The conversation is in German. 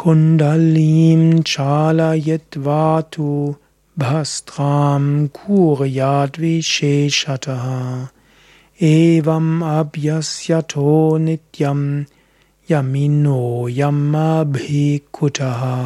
Kundalim chalayetvatu bhastram kuryat visheshataha. Evam abhyasyato nityam yamino yamabhikutaha.